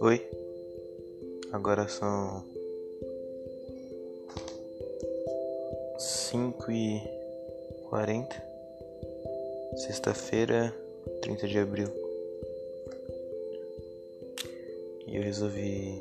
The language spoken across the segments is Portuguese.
Oi, agora são cinco e quarenta, sexta-feira, trinta de abril, e eu resolvi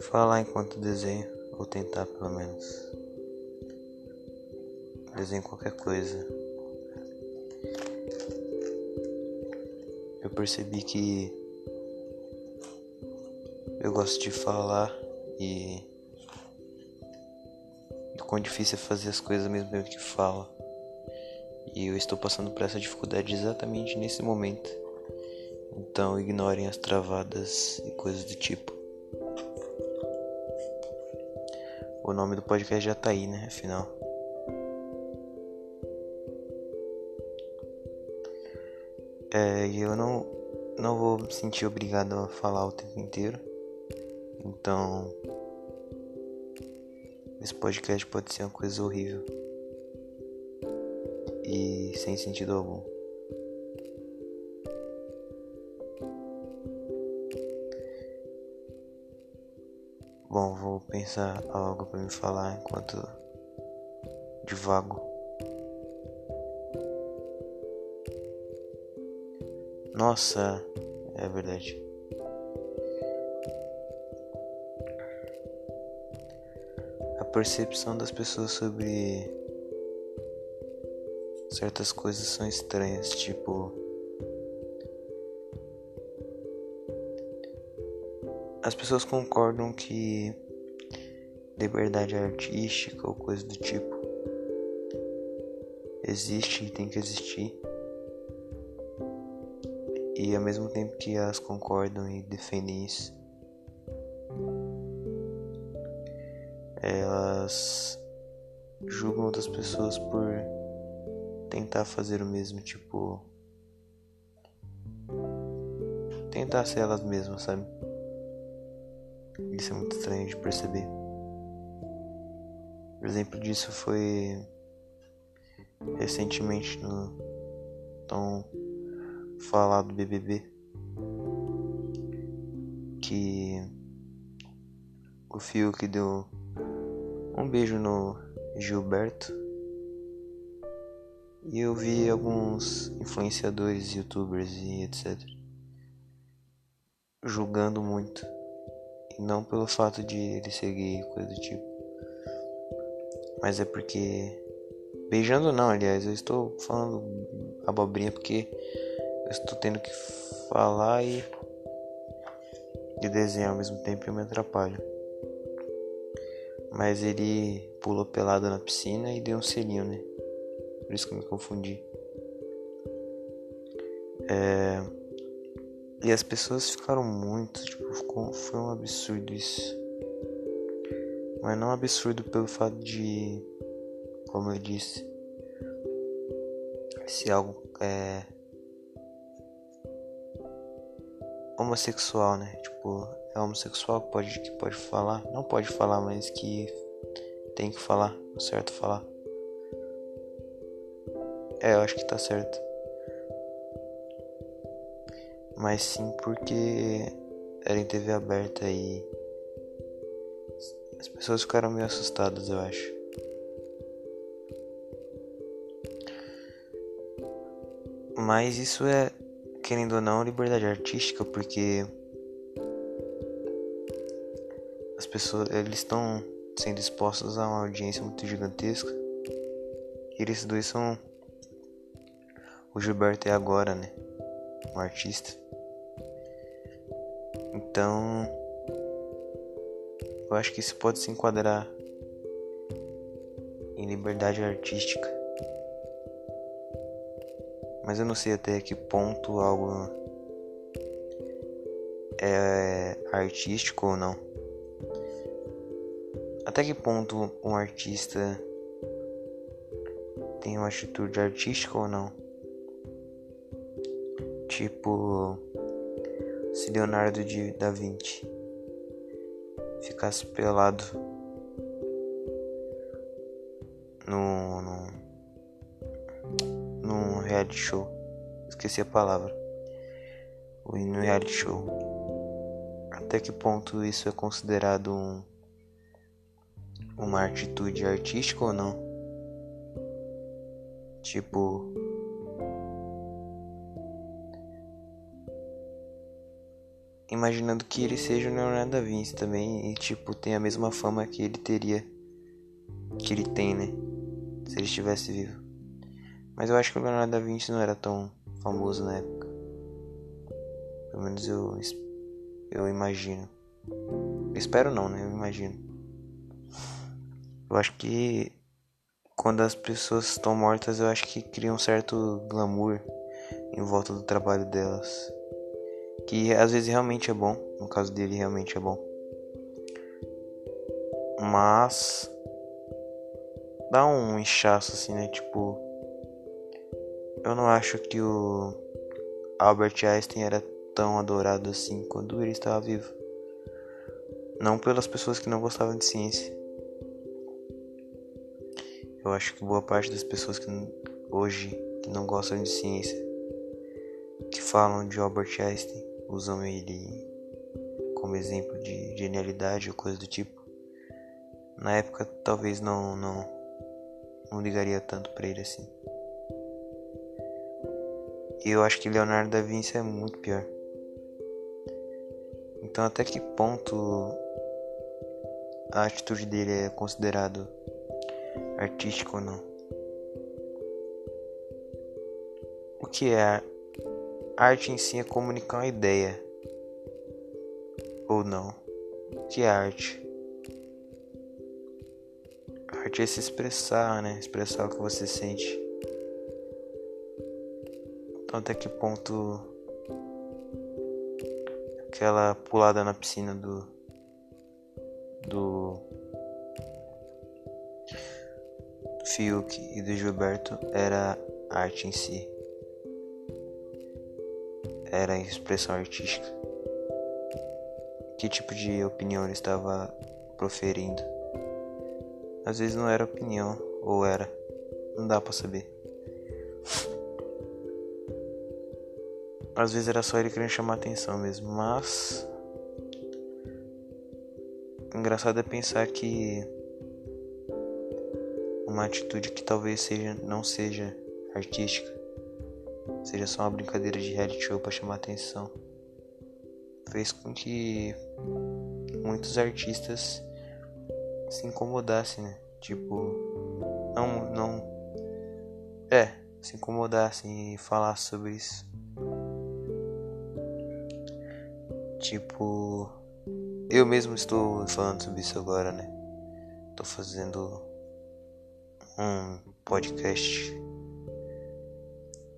falar enquanto desenho, ou tentar pelo menos. Desenho qualquer coisa. Eu percebi que eu gosto de falar e do quão difícil é fazer as coisas mesmo que fala. E eu estou passando por essa dificuldade exatamente nesse momento. Então ignorem as travadas e coisas do tipo. O nome do podcast já tá aí, né? Afinal. É, eu não, não vou me sentir obrigado a falar o tempo inteiro. Então, esse podcast pode ser uma coisa horrível e sem sentido algum. Bom, vou pensar algo para me falar enquanto divago. Nossa, é verdade. percepção das pessoas sobre certas coisas são estranhas, tipo as pessoas concordam que liberdade artística ou coisa do tipo existe e tem que existir. E ao mesmo tempo que elas concordam e defendem isso, elas julgam outras pessoas por tentar fazer o mesmo, tipo. Tentar ser elas mesmas, sabe? Isso é muito estranho de perceber. O exemplo disso foi recentemente no tão falado BBB que o Fiuk deu um beijo no Gilberto. E eu vi alguns influenciadores, youtubers e etc. julgando muito. E não pelo fato de ele ser gay, coisa do tipo. Mas é porque. Beijando não, aliás, eu estou falando abobrinha porque estou tendo que falar e, e desenhar ao mesmo tempo e eu me atrapalho mas ele pulou pelado na piscina e deu um selinho, né? Por isso que eu me confundi. É... E as pessoas ficaram muito, tipo, ficou... foi um absurdo isso. Mas não absurdo pelo fato de, como eu disse, se algo é homossexual, né? Tipo, é homossexual pode, que pode falar, não pode falar, mas que tem que falar, é certo falar. É, eu acho que tá certo. Mas sim porque era em TV aberta e as pessoas ficaram meio assustadas, eu acho. Mas isso é, querendo ou não, liberdade artística, porque pessoas eles estão sendo expostos a uma audiência muito gigantesca. E eles dois são o Gilberto é agora, né? Um artista. Então, eu acho que isso pode se enquadrar em liberdade artística. Mas eu não sei até que ponto algo é artístico ou não. Até que ponto um artista tem uma atitude artística ou não? Tipo, se Leonardo de da Vinci ficasse pelado no, no reality show. Esqueci a palavra. O no reality show. Até que ponto isso é considerado um, uma atitude artística ou não? Tipo, imaginando que ele seja o Leonardo da Vinci também e tipo tem a mesma fama que ele teria que ele tem, né? Se ele estivesse vivo. Mas eu acho que o Leonardo da Vinci não era tão famoso na época. Pelo menos eu eu imagino. Eu espero não, né? Eu imagino. Eu acho que quando as pessoas estão mortas, eu acho que cria um certo glamour em volta do trabalho delas que às vezes realmente é bom, no caso dele realmente é bom. Mas dá um inchaço assim, né? Tipo, eu não acho que o Albert Einstein era tão adorado assim quando ele estava vivo. Não pelas pessoas que não gostavam de ciência. Eu acho que boa parte das pessoas que hoje que não gostam de ciência, que falam de Albert Einstein, usam ele como exemplo de genialidade ou coisa do tipo. Na época talvez não não não ligaria tanto para ele assim. E eu acho que Leonardo da Vinci é muito pior. Então até que ponto a atitude dele é considerado artístico ou não? O que é Arte em si é comunicar uma ideia. Ou não. O que é arte? arte é se expressar, né? Expressar o que você sente. Até que ponto aquela pulada na piscina do do Fiuk e do Gilberto era arte em si era expressão artística? Que tipo de opinião ele estava proferindo? Às vezes não era opinião, ou era, não dá para saber. Às vezes era só ele querendo chamar atenção mesmo, mas engraçado é pensar que uma atitude que talvez seja não seja artística seja só uma brincadeira de reality show para chamar atenção, fez com que muitos artistas se incomodassem, né? Tipo, não, não, é, se incomodassem e falassem sobre isso. Tipo, eu mesmo estou falando sobre isso agora, né? Tô fazendo um podcast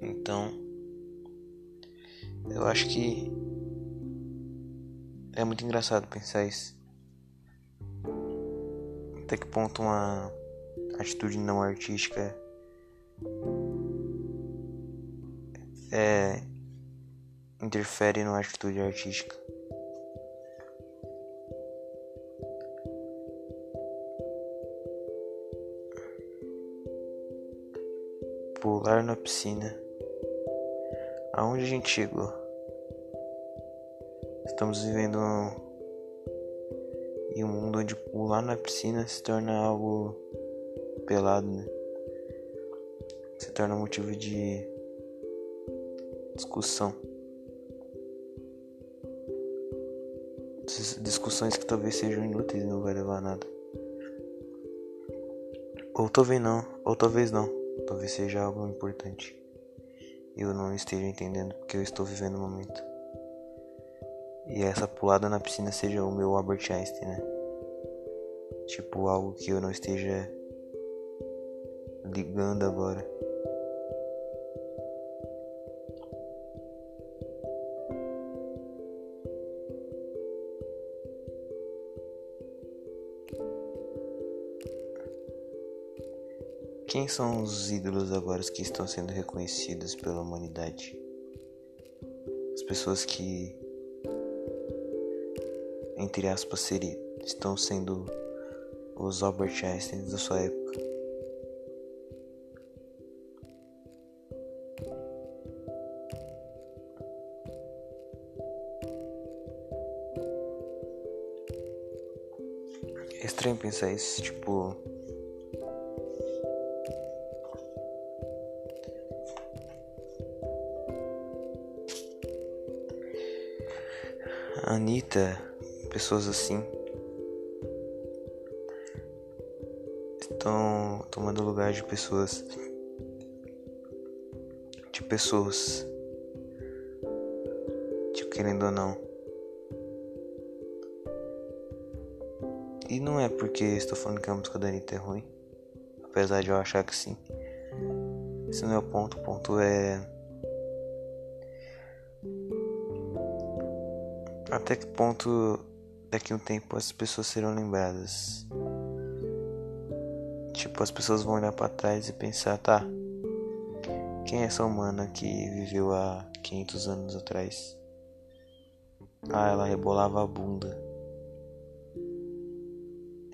então, eu acho que é muito engraçado pensar isso. Até que ponto uma atitude não artística é interfere numa atitude artística. Pular na piscina aonde a gente chegou. Estamos vivendo um, em um mundo onde pular na piscina se torna algo pelado, né? Se torna motivo de discussão. Discussões que talvez sejam inúteis e não vai levar a nada. Ou talvez não, ou talvez não. Talvez seja algo importante eu não esteja entendendo porque eu estou vivendo o momento. E essa pulada na piscina seja o meu Albert Einstein, né? Tipo, algo que eu não esteja ligando agora. Quem são os ídolos agora que estão sendo reconhecidos pela humanidade? As pessoas que, entre aspas, seria, estão sendo os Albert Einstein da sua época. É estranho pensar isso, tipo. Anitta, pessoas assim. Estão tomando lugar de pessoas. De pessoas. Tipo querendo ou não. E não é porque estou falando que a música da Anitta é ruim. Apesar de eu achar que sim. Esse não é o ponto. O ponto é Até que ponto daqui a um tempo as pessoas serão lembradas? Tipo, as pessoas vão olhar para trás e pensar, tá? Quem é essa humana que viveu há 500 anos atrás? Ah, ela rebolava a bunda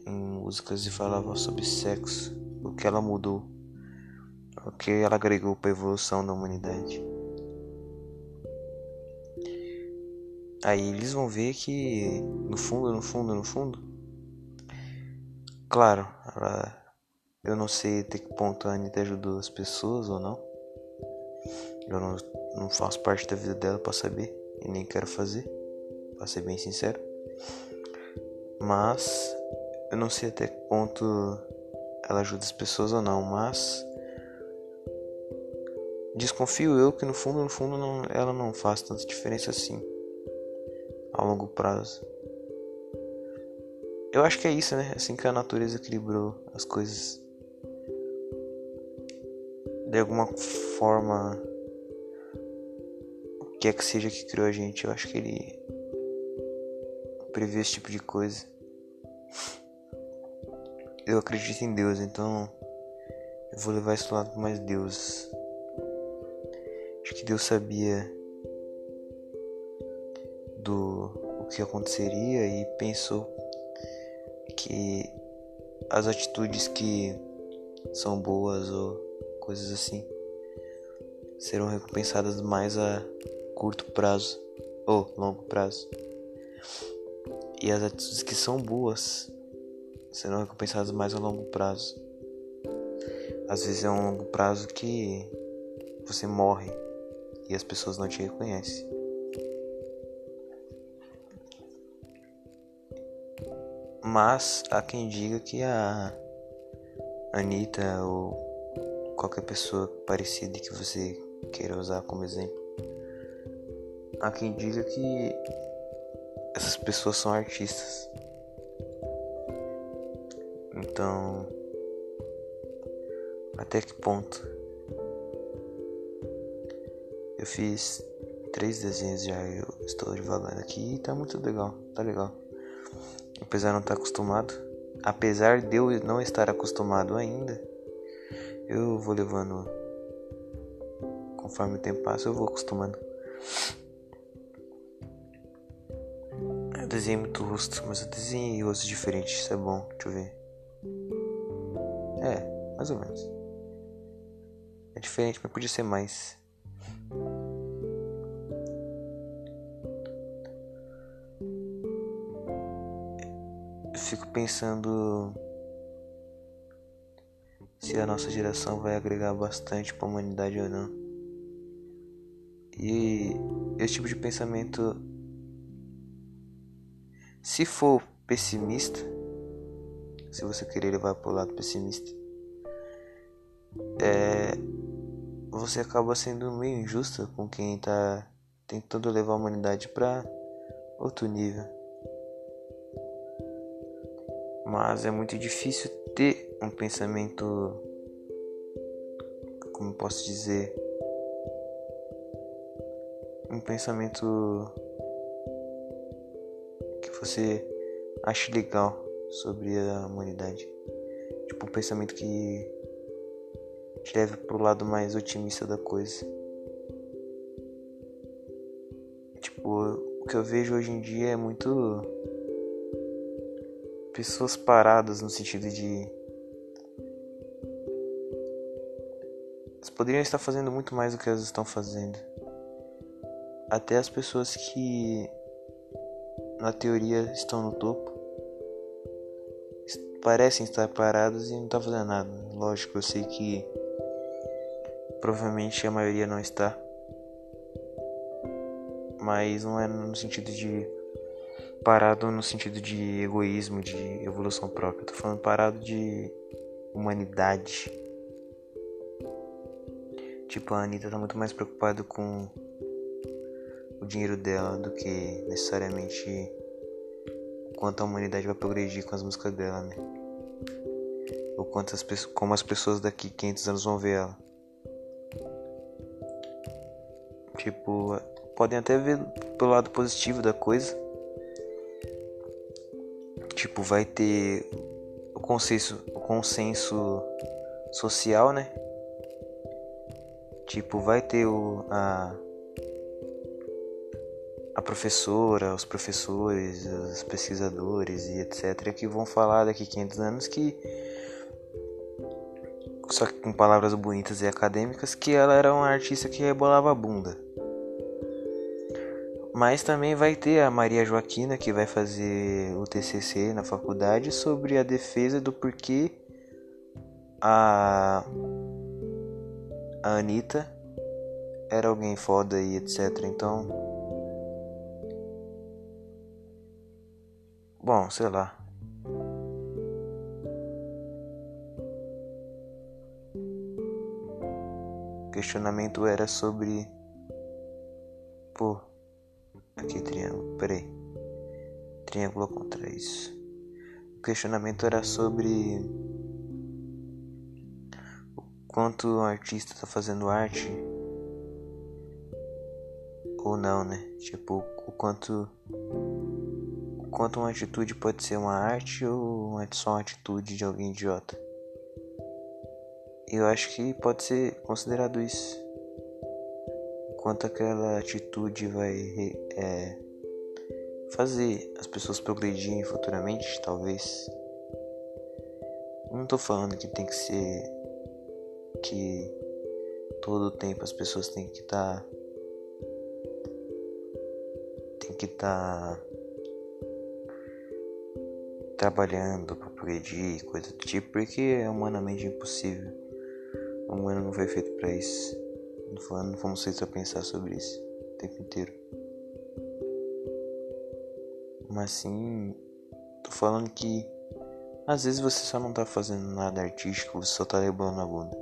em músicas e falava sobre sexo, o que ela mudou, o que ela agregou para a evolução da humanidade. Aí eles vão ver que no fundo, no fundo, no fundo, claro, ela, eu não sei até que ponto a Anitta ajudou as pessoas ou não. Eu não, não faço parte da vida dela para saber e nem quero fazer, para ser bem sincero. Mas eu não sei até que ponto ela ajuda as pessoas ou não, mas desconfio eu que no fundo, no fundo não, ela não faz tanta diferença assim a longo prazo. Eu acho que é isso, né? Assim que a natureza equilibrou as coisas. De alguma forma, o que é que seja que criou a gente, eu acho que ele prevê esse tipo de coisa. Eu acredito em Deus, então eu vou levar esse lado mais Deus. Acho que Deus sabia do o que aconteceria e pensou que as atitudes que são boas ou coisas assim serão recompensadas mais a curto prazo ou longo prazo. E as atitudes que são boas serão recompensadas mais a longo prazo. Às vezes é um longo prazo que você morre e as pessoas não te reconhecem. Mas há quem diga que a Anitta ou qualquer pessoa parecida que você queira usar como exemplo, há quem diga que essas pessoas são artistas. Então, até que ponto? Eu fiz três desenhos já, eu estou devagando aqui e tá muito legal, tá legal apesar de não estar acostumado, apesar de eu não estar acostumado ainda, eu vou levando conforme o tempo passa, eu vou acostumando. Eu desenhei muito rosto, mas eu desenhei rostos diferentes, isso é bom, deixa eu ver. É, mais ou menos. É diferente, mas podia ser mais. Fico pensando se a nossa geração vai agregar bastante para a humanidade ou não. E esse tipo de pensamento, se for pessimista, se você querer levar para o lado pessimista, é, você acaba sendo meio injusta com quem está tentando levar a humanidade para outro nível mas é muito difícil ter um pensamento, como posso dizer, um pensamento que você ache legal sobre a humanidade, tipo um pensamento que te leve pro lado mais otimista da coisa. Tipo, o que eu vejo hoje em dia é muito pessoas paradas no sentido de elas poderiam estar fazendo muito mais do que elas estão fazendo. Até as pessoas que na teoria estão no topo parecem estar parados e não tá fazendo nada. Lógico, eu sei que provavelmente a maioria não está. Mas não é no sentido de parado no sentido de egoísmo, de evolução própria. Eu tô falando parado de humanidade. Tipo, a Anitta tá muito mais preocupada com o dinheiro dela do que necessariamente quanto a humanidade vai progredir com as músicas dela, né? Ou quantas como as pessoas daqui 500 anos vão ver ela. Tipo, podem até ver pelo lado positivo da coisa. Tipo, vai ter o consenso, o consenso social, né? Tipo, vai ter o, a, a professora, os professores, os pesquisadores e etc. que vão falar daqui 500 anos que só que com palavras bonitas e acadêmicas que ela era uma artista que rebolava a bunda. Mas também vai ter a Maria Joaquina que vai fazer o TCC na faculdade sobre a defesa do porquê a a Anitta era alguém foda e etc. Então Bom, sei lá. O questionamento era sobre. Pô. Aqui, triângulo. Peraí. Triângulo contra isso. O questionamento era sobre. O quanto o artista tá fazendo arte. Ou não, né? Tipo, o quanto quanto uma atitude pode ser uma arte ou só uma atitude de alguém idiota. Eu acho que pode ser considerado isso. Quanto aquela atitude vai é, fazer as pessoas progredirem futuramente, talvez. Não tô falando que tem que ser que todo o tempo as pessoas têm que estar tá, tem que estar tá trabalhando para progredir, coisa do tipo, porque é humanamente impossível. O humano não foi feito para isso. Não, vamos ser a pensar sobre isso o tempo inteiro. Mas sim, tô falando que às vezes você só não tá fazendo nada artístico, você só tá rebolando a bunda.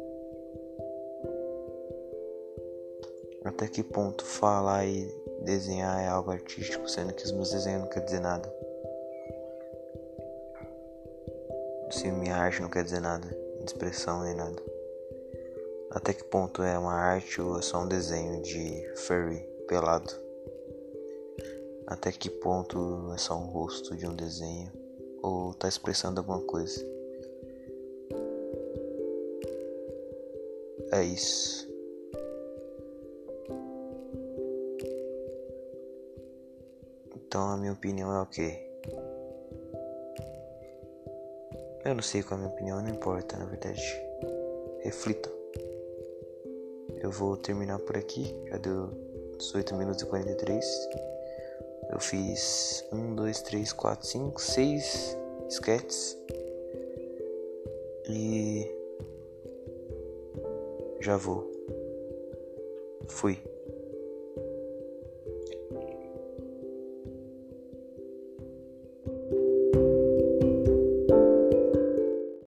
Até que ponto falar e desenhar é algo artístico, sendo que os meus desenhos não quer dizer nada. se minha arte não quer dizer nada, expressão nem nada. Até que ponto é uma arte ou é só um desenho de furry pelado? Até que ponto é só um rosto de um desenho ou tá expressando alguma coisa? É isso. Então a minha opinião é o okay. Eu não sei qual é a minha opinião, não importa, na verdade. Reflitam. Eu vou terminar por aqui. Já deu 18 minutos e 43. Eu fiz 1, 2, 3, 4, 5, 6 sketches. E já vou. Fui.